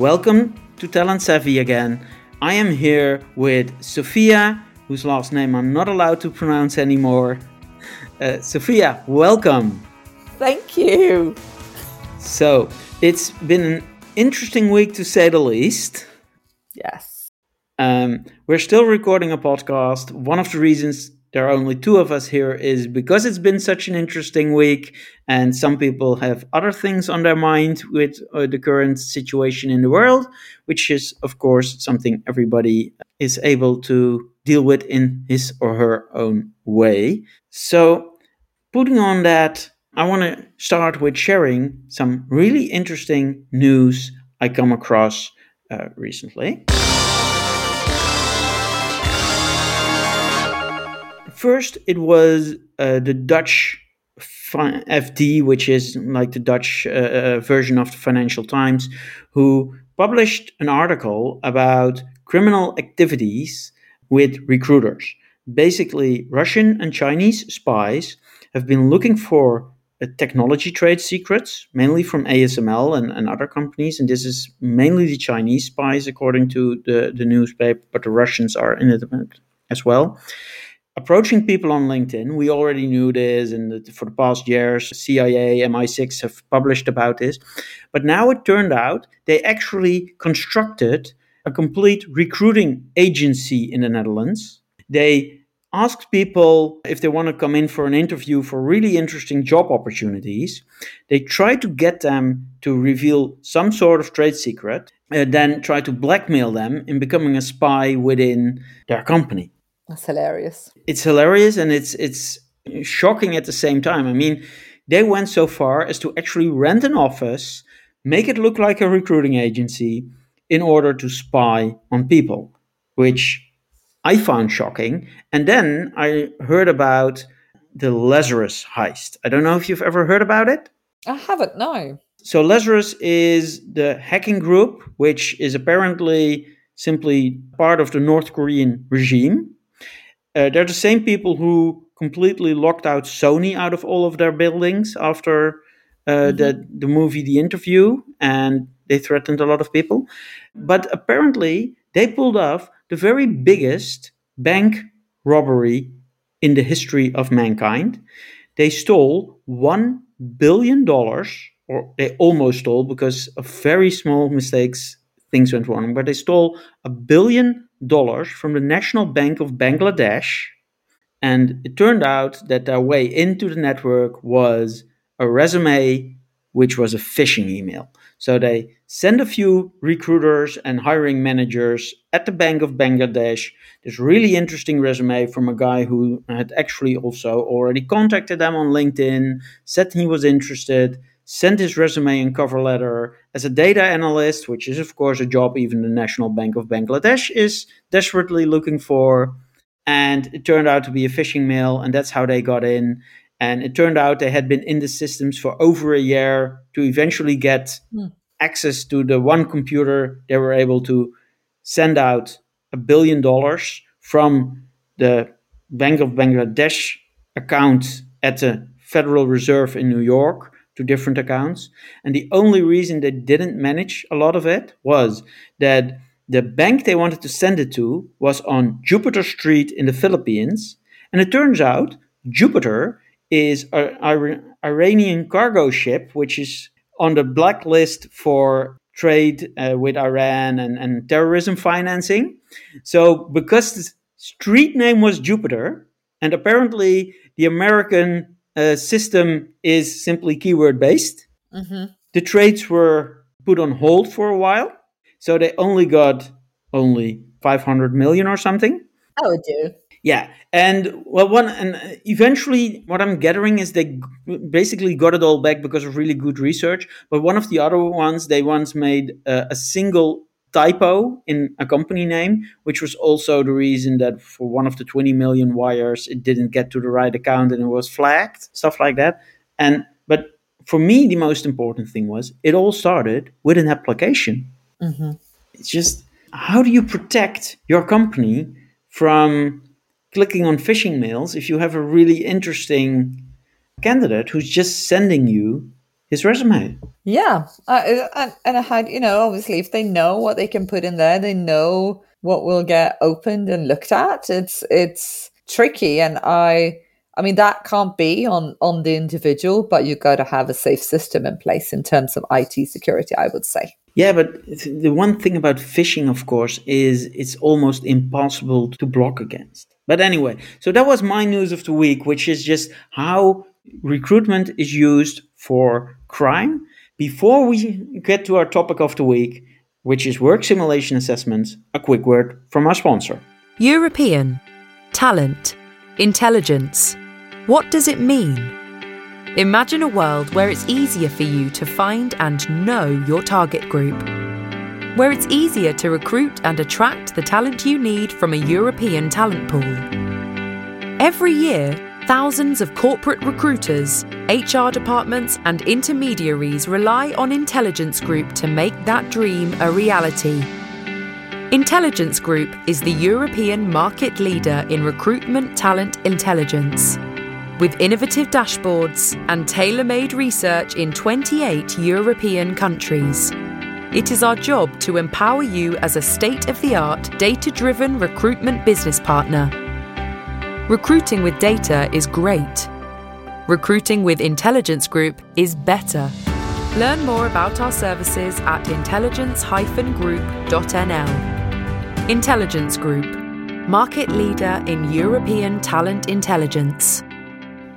welcome to Talent Savvy again. I am here with Sophia, whose last name I'm not allowed to pronounce anymore. Uh, Sophia, welcome. Thank you. So, it's been an interesting week to say the least. Yes. Um, we're still recording a podcast. One of the reasons there are only two of us here is because it's been such an interesting week and some people have other things on their mind with uh, the current situation in the world which is of course something everybody is able to deal with in his or her own way. So putting on that i want to start with sharing some really interesting news i come across uh, recently First, it was uh, the Dutch FD, which is like the Dutch uh, uh, version of the Financial Times, who published an article about criminal activities with recruiters. Basically, Russian and Chinese spies have been looking for uh, technology trade secrets, mainly from ASML and, and, other companies. And this is mainly the Chinese spies, according to the, the newspaper, but the Russians are in it as well approaching people on LinkedIn. We already knew this, and for the past years, CIA, MI6 have published about this. But now it turned out they actually constructed a complete recruiting agency in the Netherlands. They asked people if they want to come in for an interview for really interesting job opportunities. They tried to get them to reveal some sort of trade secret, and then try to blackmail them in becoming a spy within their company. That's hilarious. It's hilarious and it's it's shocking at the same time. I mean, they went so far as to actually rent an office, make it look like a recruiting agency in order to spy on people, which I found shocking. And then I heard about the Lazarus heist. I don't know if you've ever heard about it. I haven't, no. So Lazarus is the hacking group, which is apparently simply part of the North Korean regime. Uh, they're the same people who completely locked out Sony out of all of their buildings after uh, mm-hmm. the the movie The Interview, and they threatened a lot of people. But apparently, they pulled off the very biggest bank robbery in the history of mankind. They stole one billion dollars, or they almost stole because of very small mistakes things went wrong, but they stole a billion dollars from the National Bank of Bangladesh. And it turned out that their way into the network was a resume, which was a phishing email. So they sent a few recruiters and hiring managers at the Bank of Bangladesh this really interesting resume from a guy who had actually also already contacted them on LinkedIn, said he was interested sent his resume and cover letter as a data analyst, which is, of course, a job even the National Bank of Bangladesh is desperately looking for. And it turned out to be a phishing mail, and that's how they got in. And it turned out they had been in the systems for over a year to eventually get mm. access to the one computer. They were able to send out a billion dollars from the Bank of Bangladesh account at the Federal Reserve in New York to different accounts. And the only reason they didn't manage a lot of it was that the bank they wanted to send it to was on Jupiter Street in the Philippines. And it turns out Jupiter is an Iranian cargo ship, which is on the blacklist for trade uh, with Iran and, and terrorism financing. So, because the street name was Jupiter, and apparently the American uh, system is simply keyword based. Mm-hmm. The trades were put on hold for a while, so they only got only 500 million or something. I would do. Yeah, and well, one and eventually, what I'm gathering is they basically got it all back because of really good research. But one of the other ones, they once made uh, a single typo in a company name, which was also the reason that for one of the 20 million wires, it didn't get to the right account and it was flagged, stuff like that. And but for me, the most important thing was it all started with an application. Mm-hmm. It's just how do you protect your company from clicking on phishing mails if you have a really interesting candidate who's just sending you his resume. Yeah, uh, and, and I had, you know, obviously, if they know what they can put in there, they know what will get opened and looked at. It's it's tricky, and I, I mean, that can't be on on the individual, but you've got to have a safe system in place in terms of IT security. I would say. Yeah, but the one thing about phishing, of course, is it's almost impossible to block against. But anyway, so that was my news of the week, which is just how recruitment is used for crime. Before we get to our topic of the week, which is work simulation assessments, a quick word from our sponsor. European, talent, intelligence. What does it mean? Imagine a world where it's easier for you to find and know your target group. Where it's easier to recruit and attract the talent you need from a European talent pool. Every year, thousands of corporate recruiters, HR departments, and intermediaries rely on Intelligence Group to make that dream a reality. Intelligence Group is the European market leader in recruitment talent intelligence. With innovative dashboards and tailor made research in 28 European countries. It is our job to empower you as a state of the art, data driven recruitment business partner. Recruiting with data is great. Recruiting with Intelligence Group is better. Learn more about our services at intelligence-group.nl. Intelligence Group, market leader in European talent intelligence.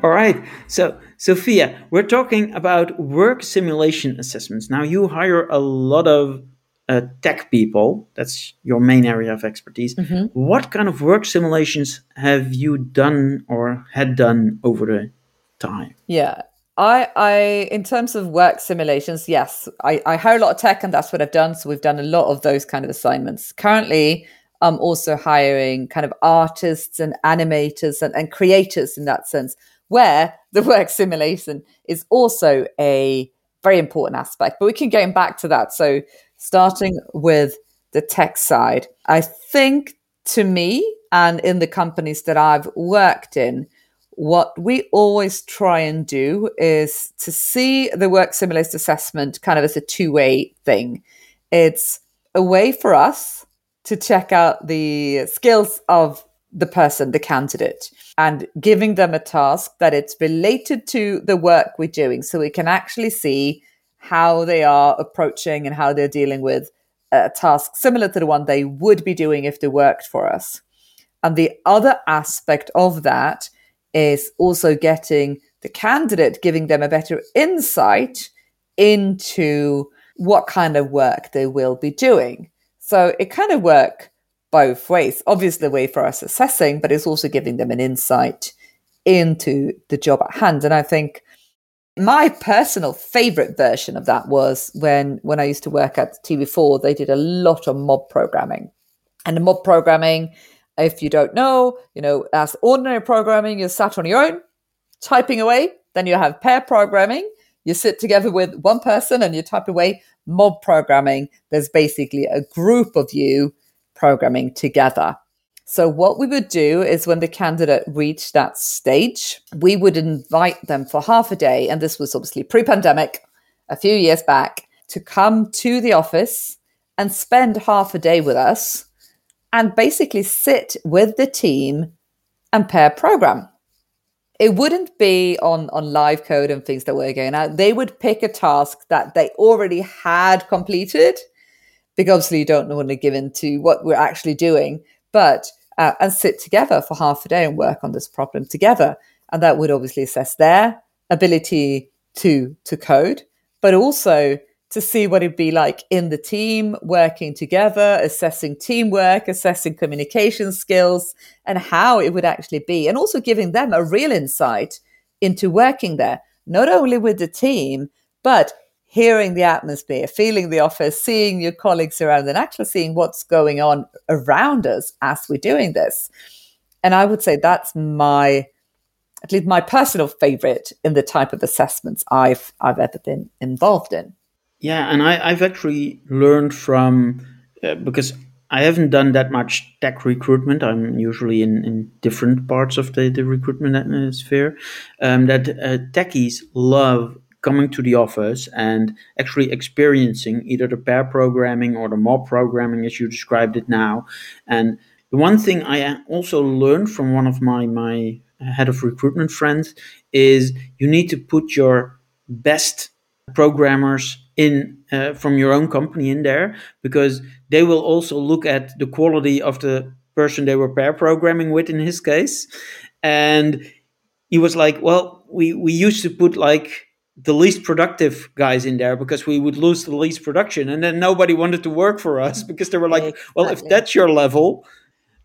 All right. So, Sophia, we're talking about work simulation assessments. Now, you hire a lot of uh, tech people. That's your main area of expertise. Mhm. What kind of work simulations have you done or had done over the time? Yeah. I, I, in terms of work simulations, yes, I, I hire a lot of tech and that's what I've done. So we've done a lot of those kind of assignments. Currently, I'm also hiring kind of artists and animators and, and creators in that sense, where the work simulation is also a very important aspect. But we can get back to that. So starting with the tech side, I think to me and in the companies that I've worked in, what we always try and do is to see the work simulation assessment kind of as a two way thing. It's a way for us to check out the skills of the person, the candidate, and giving them a task that it's related to the work we're doing. So we can actually see how they are approaching and how they're dealing with a task similar to the one they would be doing if they worked for us. And the other aspect of that is also getting the candidate, giving them a better insight into what kind of work they will be doing. So it kind of work both ways. Obviously, way for us assessing, but it's also giving them an insight into the job at hand. And I think my personal favorite version of that was when when I used to work at TV4, they did a lot of mob programming. And the mob programming, if you don't know, you know, as ordinary programming, you're sat on your own, typing away. Then you have pair programming. You sit together with one person and you type away. Mob programming, there's basically a group of you programming together. So, what we would do is when the candidate reached that stage, we would invite them for half a day. And this was obviously pre pandemic, a few years back, to come to the office and spend half a day with us and basically sit with the team and pair program. It wouldn't be on, on live code and things that were going out. They would pick a task that they already had completed because obviously you don't want to give into what we're actually doing, but uh, and sit together for half a day and work on this problem together. And that would obviously assess their ability to to code, but also to see what it'd be like in the team, working together, assessing teamwork, assessing communication skills, and how it would actually be, and also giving them a real insight into working there, not only with the team, but hearing the atmosphere, feeling the office, seeing your colleagues around, and actually seeing what's going on around us as we're doing this. And I would say that's my, at least my personal favorite in the type of assessments I've I've ever been involved in. Yeah, and I, I've actually learned from uh, because I haven't done that much tech recruitment. I'm usually in, in different parts of the, the recruitment atmosphere. Um, that uh, techies love coming to the office and actually experiencing either the pair programming or the mob programming as you described it now. And the one thing I also learned from one of my my head of recruitment friends is you need to put your best programmers in uh, from your own company in there because they will also look at the quality of the person they were pair programming with in his case and he was like well we we used to put like the least productive guys in there because we would lose the least production. And then nobody wanted to work for us because they were like exactly. well if that's your level.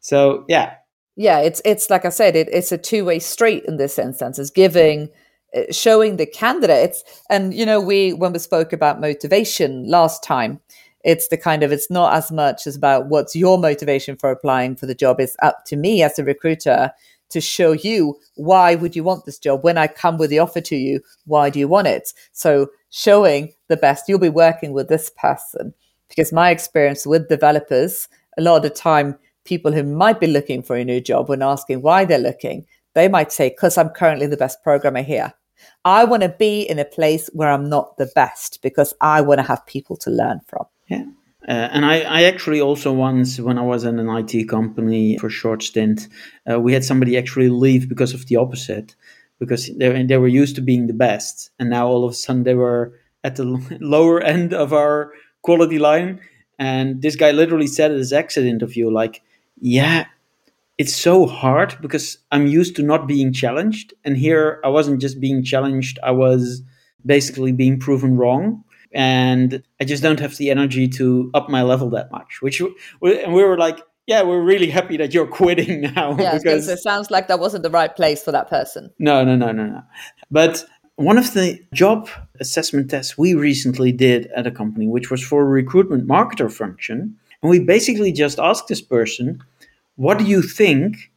So yeah. Yeah it's it's like i said it, it's a two-way street in this instance. It's giving uh, showing the candidates. And you know we when we spoke about motivation last time it's the kind of it's not as much as about what's your motivation for applying for the job. It's up to me as a recruiter to show you why would you want this job when i come with the offer to you why do you want it so showing the best you'll be working with this person because my experience with developers a lot of the time people who might be looking for a new job when asking why they're looking they might say because i'm currently the best programmer here I want to be in a place where I'm not the best because I want to have people to learn from. Yeah. Uh, and I, I, actually also once, when I was in an IT company for a short stint, uh, we had somebody actually leave because of the opposite, because they, they were used to being the best. And now all of a sudden they were at the lower end of our quality line. And this guy literally said at his exit interview, like, yeah, it's so hard because I'm used to not being challenged. And here I wasn't just being challenged, I was basically being proven wrong. And I just don't have the energy to up my level that much. Which and we were like, yeah, we're really happy that you're quitting now. Yeah, because it sounds like that wasn't the right place for that person. No, no, no, no, no. But one of the job assessment tests we recently did at a company, which was for a recruitment marketer function, and we basically just asked this person, what do you think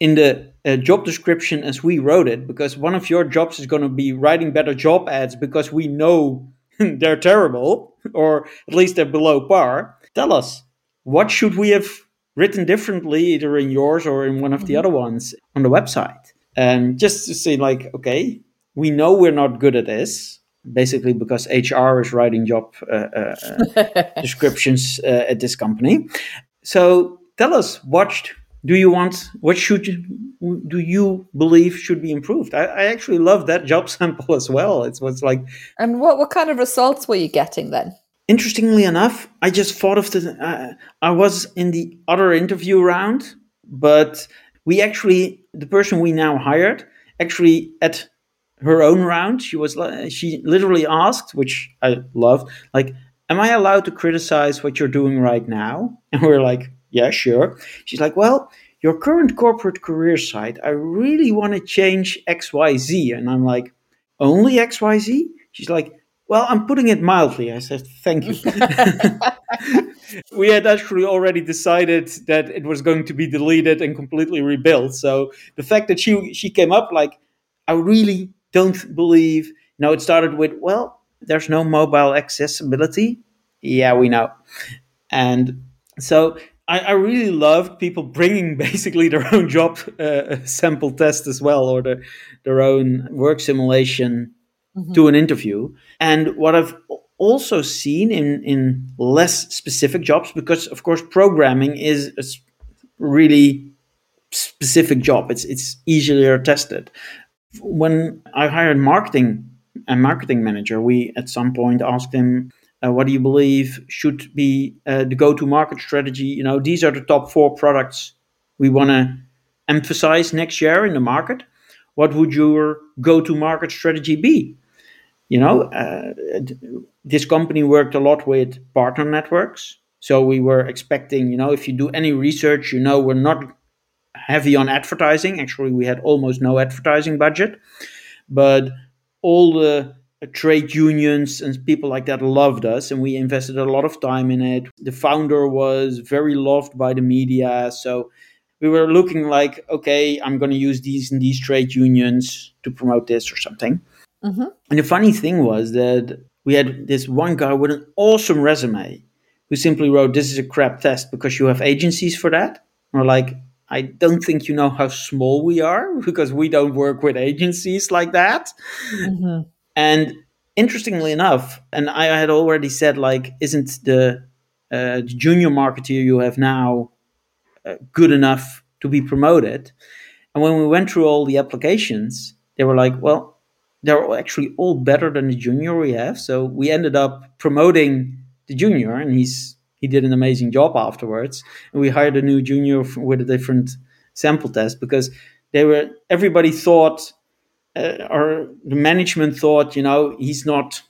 in the uh, job description as we wrote it? Because one of your jobs is going to be writing better job ads because we know they're terrible or at least they're below par. Tell us, what should we have written differently, either in yours or in one of the mm-hmm. other ones on the website? And just to say, like, okay, we know we're not good at this, basically because HR is writing job uh, uh, uh descriptions uh, at this company. So tell us what do you want what should you, do you believe should be improved? I, I, actually love that job sample as well. It's what's like and what, what kind of results were you getting then? Interestingly enough i just thought of the uh, i was in the other interview round but we actually the person we now hired actually at her own round she was she literally asked which i loved like am i allowed to criticize what you're doing right now? And we're like yeah, sure. She's like, well, your current corporate career site, I really want to change XYZ. And I'm like, only XYZ? She's like, well, I'm putting it mildly. I said, thank you. we had actually already decided that it was going to be deleted and completely rebuilt. So the fact that she she came up like, I really don't believe. No, it started with, well, there's no mobile accessibility. Yeah, we know. And so I, I really loved people bringing basically their own job uh, sample test as well, or the, their own work simulation mm-hmm. to an interview. And what I've also seen in in less specific jobs, because of course programming is a really specific job. It's it's easier tested. When I hired marketing a marketing manager, we at some point asked him uh, what do you believe should be uh, the go-to-market strategy? You know, these are the top four products we want to emphasize next year in the market. What would your go-to-market strategy be? You know, uh, this company worked a lot with partner networks, so we were expecting, you know, if you do any research, you know, we're not heavy on advertising. Actually, we had almost no advertising budget, but all the trade unions and people like that loved us and we invested a lot of time in it the founder was very loved by the media so we were looking like okay i'm going to use these and these trade unions to promote this or something mm-hmm. and the funny thing was that we had this one guy with an awesome resume who simply wrote this is a crap test because you have agencies for that or like I don't think you know how small we are because we don't work with agencies like that. Mm-hmm And interestingly enough, and I had already said, like, isn't the, uh, junior marketeer you have now uh, good enough to be promoted? And when we went through all the applications, they were like, well, they're actually all better than the junior we have. So we ended up promoting the junior, and he's he did an amazing job afterwards. And we hired a new junior with a different sample test because they were everybody thought uh, or the management thought, you know, he's not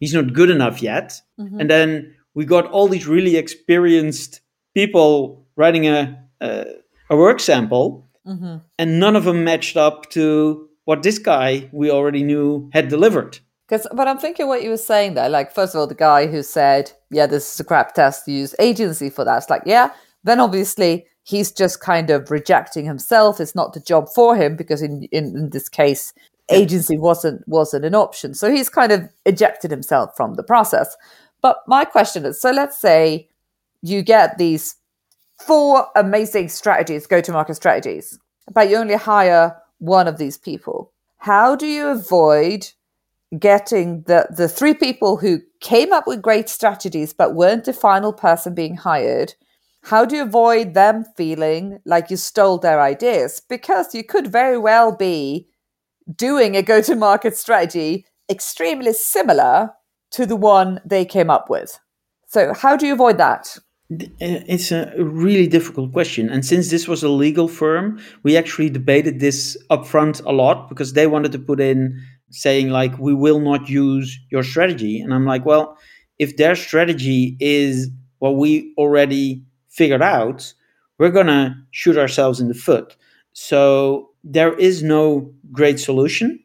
he's not good enough yet. Mm-hmm. And then we got all these really experienced people writing a a, a work sample, mm-hmm. and none of them matched up to what this guy we already knew had delivered. Because, but I'm thinking what you were saying there. Like, first of all, the guy who said, "Yeah, this is a crap test. Use agency for that." It's like, yeah. Then obviously he's just kind of rejecting himself. It's not the job for him because in in, in this case, agency wasn't wasn't an option. So he's kind of ejected himself from the process. But my question is, so let's say you get these four amazing strategies, go to market strategies, but you only hire one of these people. How do you avoid getting the, the three people who came up with great strategies but weren't the final person being hired? How do you avoid them feeling like you stole their ideas? Because you could very well be doing a go to market strategy extremely similar to the one they came up with. So, how do you avoid that? Uh, it's a really difficult question. And since this was a legal firm, we actually debated this upfront a lot because they wanted to put in saying, like, we will not use your strategy. And I'm like, well, if their strategy is what we already figured out, we're going to shoot ourselves in the foot. So there is no great solution.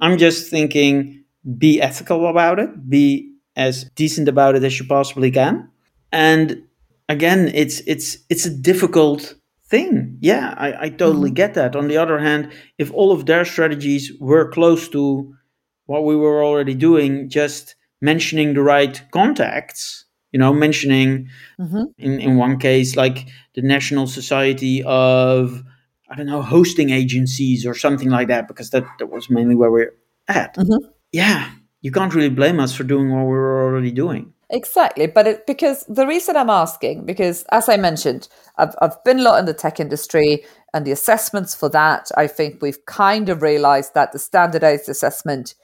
I'm just thinking be ethical about it, be as decent about it as you possibly can. And again, it's it's it's a difficult thing. Yeah, I, I totally mm-hmm. get that. On the other hand, if all of their strategies were close to what we were already doing, just mentioning the right contacts, you know, mentioning mm-hmm. in, in one case like the National Society of I don't know, hosting agencies or something like that, because that, that was mainly where we're at. Mm-hmm. Yeah, you can't really blame us for doing what we were already doing. Exactly, but it, because the reason I'm asking, because as I mentioned, I've, I've been a lot in the tech industry, and the assessments for that, I think we've kind of realized that the standardized assessment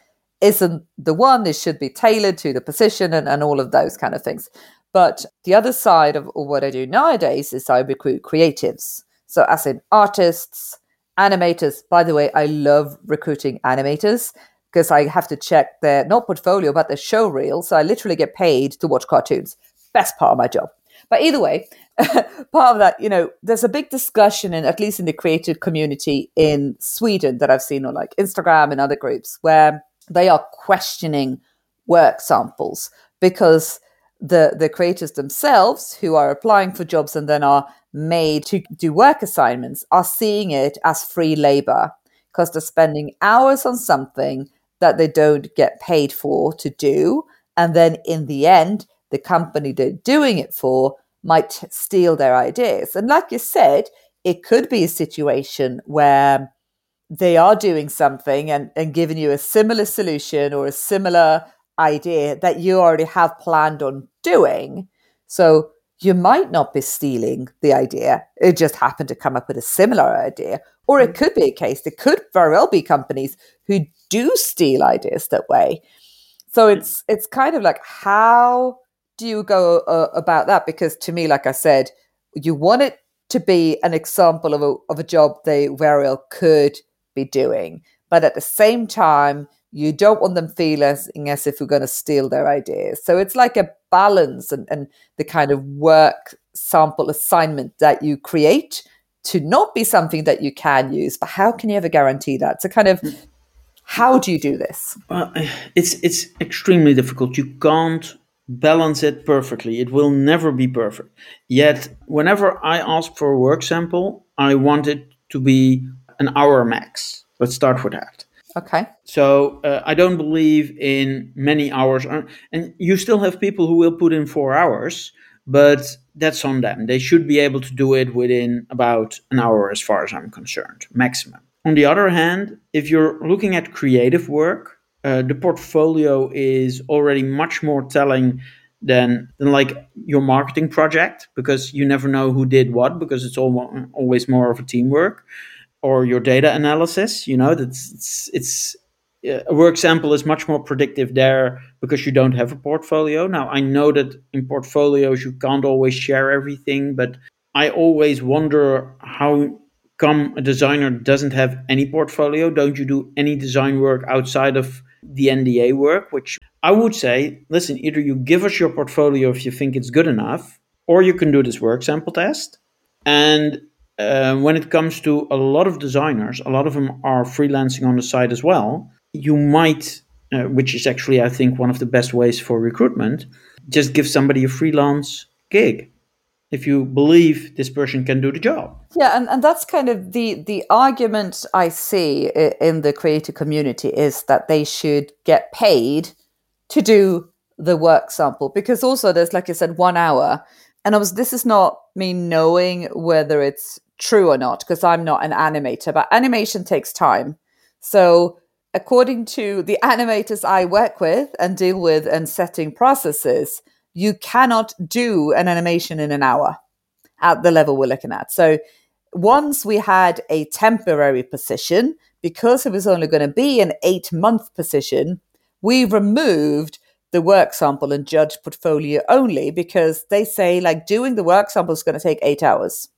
isn't the one. This should be tailored to the position and, and all of those kind of things. But the other side of what I do nowadays is I recruit creatives. So, as in artists, animators. By the way, I love recruiting animators because I have to check their not portfolio, but their show reel. So I literally get paid to watch cartoons. Best part of my job. But either way, part of that, you know, there's a big discussion in at least in the creative community in Sweden that I've seen on like Instagram and other groups where they are questioning work samples because the the creators themselves who are applying for jobs and then are made to do work assignments are seeing it as free labor because they're spending hours on something that they don't get paid for to do. And then in the end, the company they're doing it for might steal their ideas. And like you said, it could be a situation where they are doing something and, and giving you a similar solution or a similar idea that you already have planned on doing. So you might not be stealing the idea. It just happened to come up with a similar idea. Or it mm. could be a case, there could very well be companies who do steal ideas that way. So it's it's kind of like how do you go uh, about that? Because to me, like I said, you want it to be an example of a of a job they very well could be doing, but at the same time, you don't want them feeling as if you're going to steal their ideas. So it's like a balance and, and the kind of work sample assignment that you create to not be something that you can use. But how can you ever guarantee that? So kind of mm. how do you do this? Well, it's it's extremely difficult. You can't balance it perfectly. It will never be perfect. Yet, whenever I ask for a work sample, I want it to be an hour max. Let's start with that. Okay. So uh, I don't believe in many hours, and you still have people who will put in four hours, but that's on them. They should be able to do it within about an hour, as far as I'm concerned, maximum. On the other hand, if you're looking at creative work, uh, the portfolio is already much more telling than, than like your marketing project because you never know who did what because it's all, always more of a teamwork or your data analysis you know that's it's, it's uh, a work sample is much more predictive there because you don't have a portfolio. Now i know that in portfolios you can't always share everything but i always wonder how come a designer doesn't have any portfolio. Don't you do any design work outside of the nda work which i would say listen either you give us your portfolio if you think it's good enough or you can do this work sample test. And uh, when it comes to a lot of designers, a lot of them are freelancing on the side as well. You might, uh, which is actually, I think, one of the best ways for recruitment, just give somebody a freelance gig if you believe this person can do the job. Yeah, and, and that's kind of the the argument I see in the creator community is that they should get paid to do the work sample because also there's like I said one hour and I was this is not me knowing whether it's true or not because I'm not an animator, but animation takes time. So, according to the animators I work with and deal with and setting processes, you cannot do an animation in an hour at the level we're looking at. So, once we had a temporary position, because it was only going to be an eight month position, we removed the work sample and judge portfolio only because they say like doing the work sample is going to take eight hours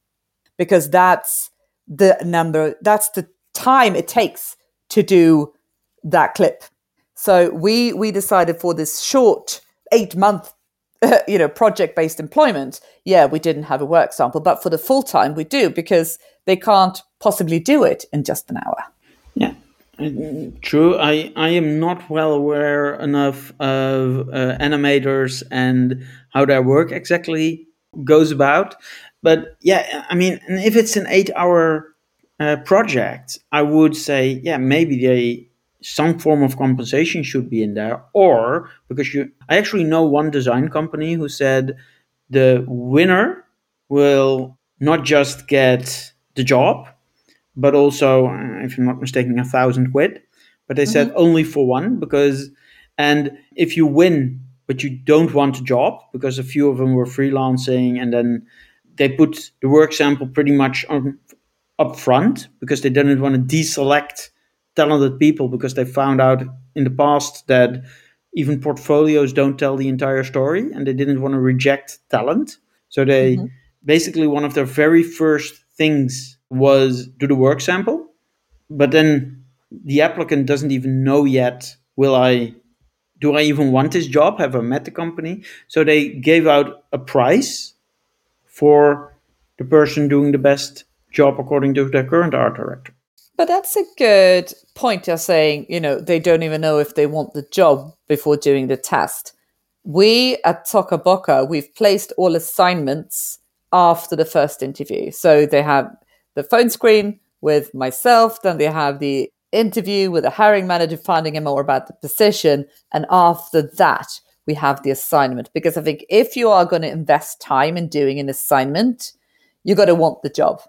because that's the number, that's the time it takes to do that clip. So we we decided for this short eight month you know project based employment yeah we didn't have a work sample but for the full time we do because they can't possibly do it in just an hour. Yeah. True. I i am not well aware enough of uh, animators and how their work exactly goes about but yeah, I mean, if it's an eight-hour uh, project, I would say, yeah, maybe they some form of compensation should be in there, or because you, I actually know one design company who said the winner will not just get the job, but also, uh, if I'm not mistaken, a thousand quid. But they mm-hmm. said only for one because, and if you win, but you don't want a job because a few of them were freelancing and then they put the work sample pretty much on, up front because they didn't want to deselect talented people because they found out in the past that even portfolios don't tell the entire story and they didn't want to reject talent. So they mm-hmm. basically one of their very first things was do the work sample, but then the applicant doesn't even know yet will I do I even want this job? Have I met the company? So they gave out a price for the person doing the best job according to their current art director. But that's a good point. You're saying, you know, they don't even know if they want the job before doing the test. We at Toca we've placed all assignments after the first interview. So they have the phone screen with myself, then they have the interview with the hiring manager finding out more about the position. And after that, we have the assignment because I think if you are going to invest time in doing an assignment, you got to want the job.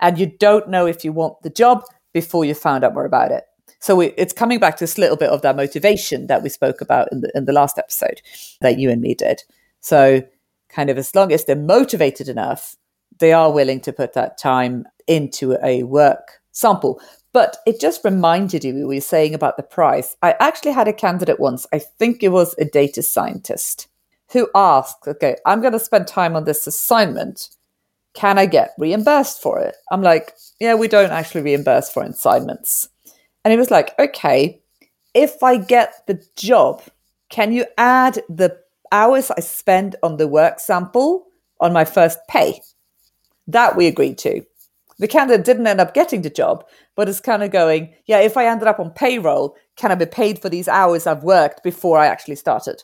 And you don't know if you want the job before you found out more about it. So we, it's coming back to this little bit of that motivation that we spoke about in the, in the last episode that you and me did. So kind of as long as they're motivated enough, they are willing to put that time into a work sample. But it just reminded you, we were saying about the price. I actually had a candidate once, I think it was a data scientist, who asked, okay, I'm going to spend time on this assignment. Can I get reimbursed for it? I'm like, yeah, we don't actually reimburse for assignments. And he was like, okay, if I get the job, can you add the hours I spend on the work sample on my first pay? That we agreed to the candidate didn't end up getting the job, but it's kind of going, yeah, if I ended up on payroll, can I be paid for these hours I've worked before I actually started?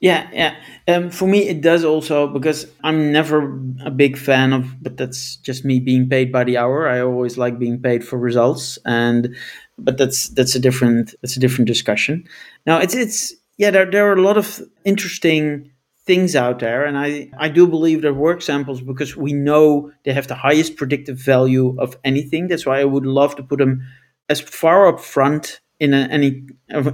Yeah, yeah. Um, for me, it does also because I'm never a big fan of, but that's just me being paid by the hour. I always like being paid for results, and but that's that's a different that's a different discussion. Now it's it's yeah, there there are a lot of interesting things out there. And I, I do believe that work samples, because we know they have the highest predictive value of anything. That's why I would love to put them as far up front in a, any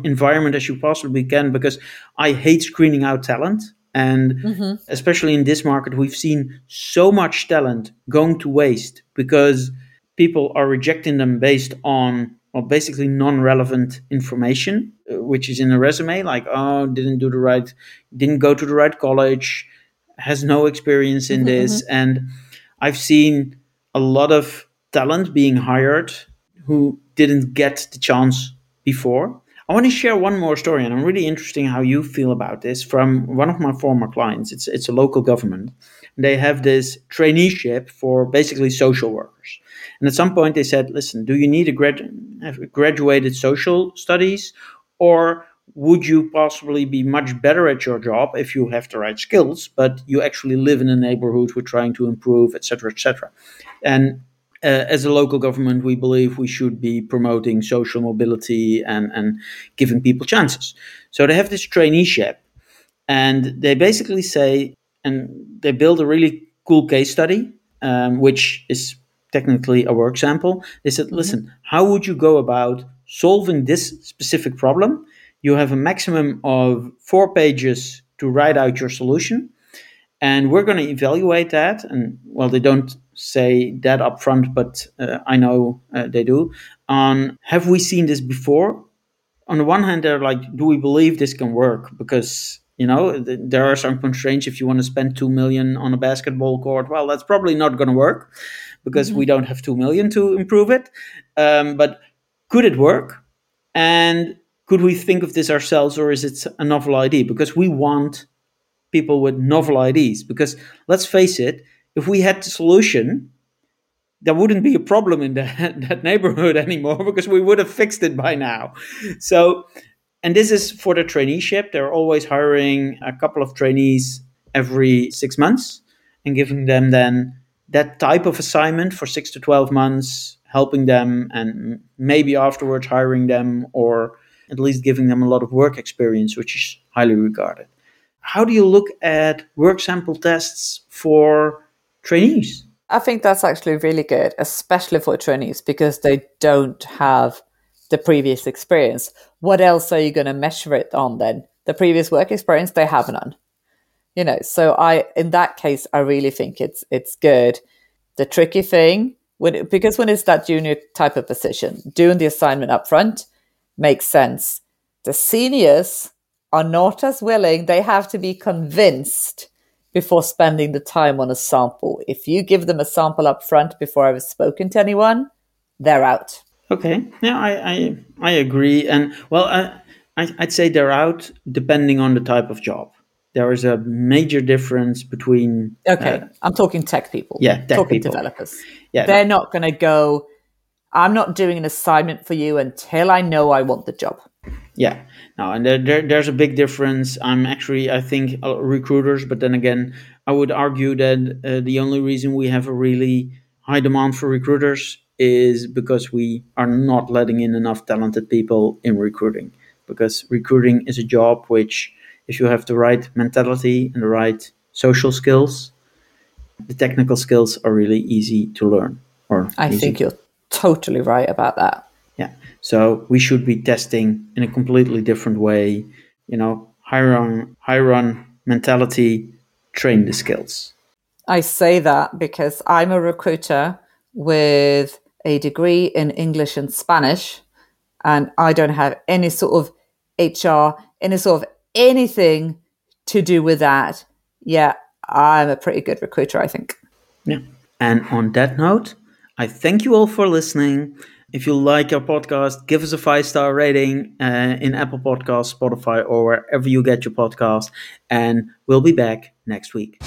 environment as you possibly can because I hate screening out talent. And mm-hmm. especially in this market, we've seen so much talent going to waste because people are rejecting them based on well, basically non-relevant information, uh, which is in a resume, like oh, didn't do the right, didn't go to the right college, has no experience in mm-hmm, this, mm-hmm. and I've seen a lot of talent being hired who didn't get the chance before. I want to share one more story, and I'm really interested in how you feel about this from one of my former clients. It's it's a local government. They have this traineeship for basically social workers. And at some point, they said, "Listen, do you need a grad- graduated social studies, or would you possibly be much better at your job if you have the right skills, but you actually live in a neighborhood we're trying to improve, etc., etc." And uh, as a local government, we believe we should be promoting social mobility and, and giving people chances. So they have this traineeship, and they basically say, and they build a really cool case study, um, which is technically a work sample. They said, mm-hmm. listen, how would you go about solving this specific problem? You have a maximum of four pages to write out your solution. And we're going to evaluate that. And well, they don't say that up front, but uh, I know uh, they do. On have we seen this before? On the one hand, they're like, do we believe this can work? Because you know there are some constraints. If you want to spend two million on a basketball court, well, that's probably not going to work because mm-hmm. we don't have two million to improve it. Um, but could it work? And could we think of this ourselves, or is it a novel idea? Because we want people with novel ideas. Because let's face it, if we had the solution, there wouldn't be a problem in that, that neighborhood anymore because we would have fixed it by now. So, and this is for the traineeship. They're always hiring a couple of trainees every six months and giving them then that type of assignment for six to 12 months, helping them and maybe afterwards hiring them or at least giving them a lot of work experience, which is highly regarded. How do you look at work sample tests for trainees? I think that's actually really good, especially for trainees because they don't have the previous experience. What else are you going to measure it on then? The previous work experience, they have none. You know, so I, in that case, I really think it's it's good. The tricky thing, when because when it's that junior type of position, doing the assignment up front, makes sense. The seniors are not as willing, they have to be convinced before spending the time on a sample. If you give them a sample up front before I've spoken to anyone, they're out. Okay, yeah, I I, I agree, and well, I, I I'd say they're out depending on the type of job. There is a major difference between. Okay, uh, I'm talking tech people. Yeah, tech talking people. developers. Yeah, they're no. not going to go I'm not doing an assignment for you until I know I want the job. Yeah, no, and there, there, there's a big difference. I'm actually, I think, uh, recruiters, but then again, I would argue that uh, the only reason we have a really high demand for recruiters is because we are not letting in enough talented people in recruiting. Because recruiting is a job which, if you have the right mentality and the right social skills, the technical skills are really easy to learn. Or I think you're totally right about that. Yeah. So we should be testing in a completely different way. You know, high run, high run mentality, train the skills. I say that because I'm a recruiter with a degree in English and Spanish, and I don't have any sort of HR, any sort of anything to do with that. Yeah, I'm a pretty good recruiter, I think. Yeah. And on that note, I thank you all for listening. If you like our podcast, give us a five star rating uh, in Apple Podcasts, Spotify, or wherever you get your podcast. And we'll be back next week.